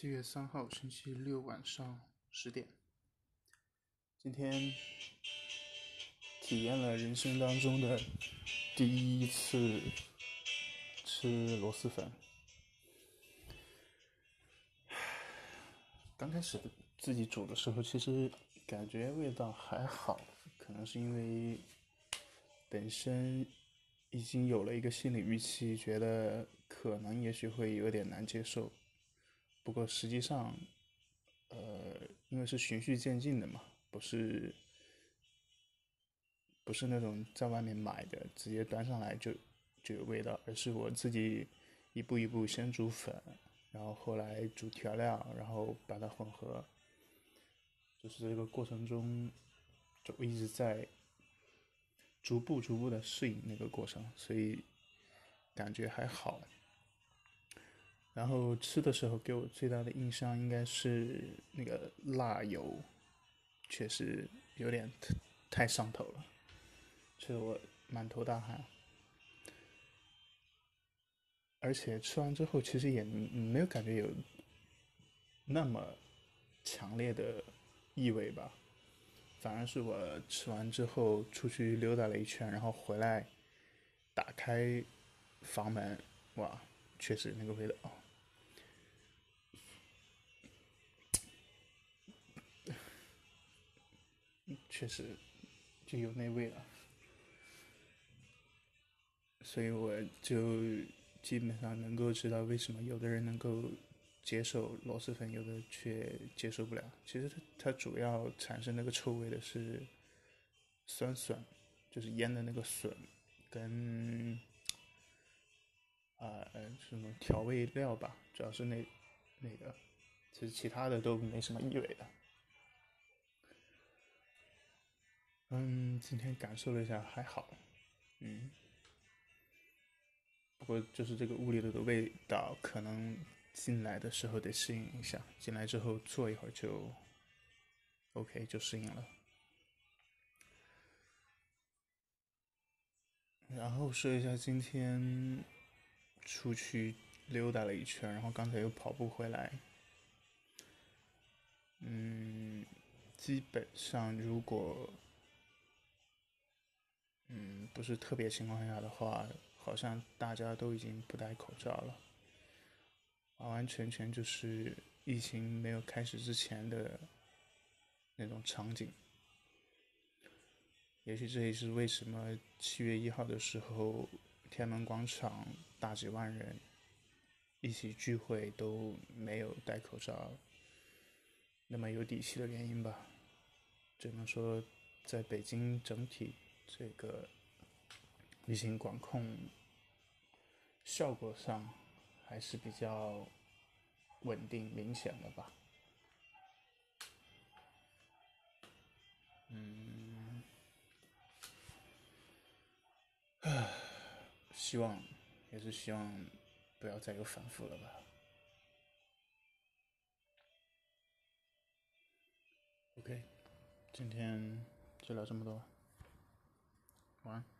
七月三号，星期六晚上十点。今天体验了人生当中的第一次吃螺蛳粉。刚开始自己煮的时候，其实感觉味道还好，可能是因为本身已经有了一个心理预期，觉得可能也许会有点难接受。不过实际上，呃，因为是循序渐进的嘛，不是不是那种在外面买的直接端上来就就有味道，而是我自己一步一步先煮粉，然后后来煮调料，然后把它混合，就是这个过程中就一直在逐步逐步的适应那个过程，所以感觉还好。然后吃的时候给我最大的印象应该是那个辣油，确实有点太上头了，吃的我满头大汗。而且吃完之后其实也没有感觉有那么强烈的异味吧，反而是我吃完之后出去溜达了一圈，然后回来打开房门，哇，确实那个味道。确实就有那味了，所以我就基本上能够知道为什么有的人能够接受螺蛳粉，有的却接受不了。其实它它主要产生那个臭味的是酸笋，就是腌的那个笋，跟啊什么调味料吧，主要是那那个，其实其他的都没什么异味的。嗯，今天感受了一下，还好。嗯，不过就是这个屋里头的味道，可能进来的时候得适应一下，进来之后坐一会儿就 OK，就适应了。然后说一下今天出去溜达了一圈，然后刚才又跑步回来。嗯，基本上如果。不是特别情况下的话，好像大家都已经不戴口罩了，完完全全就是疫情没有开始之前的那种场景。也许这也是为什么七月一号的时候，天安门广场大几万人一起聚会都没有戴口罩，那么有底气的原因吧。只能说，在北京整体。这个疫情管控效果上还是比较稳定明显的吧。嗯，唉，希望也是希望不要再有反复了吧。OK，今天就聊这么多。晚安。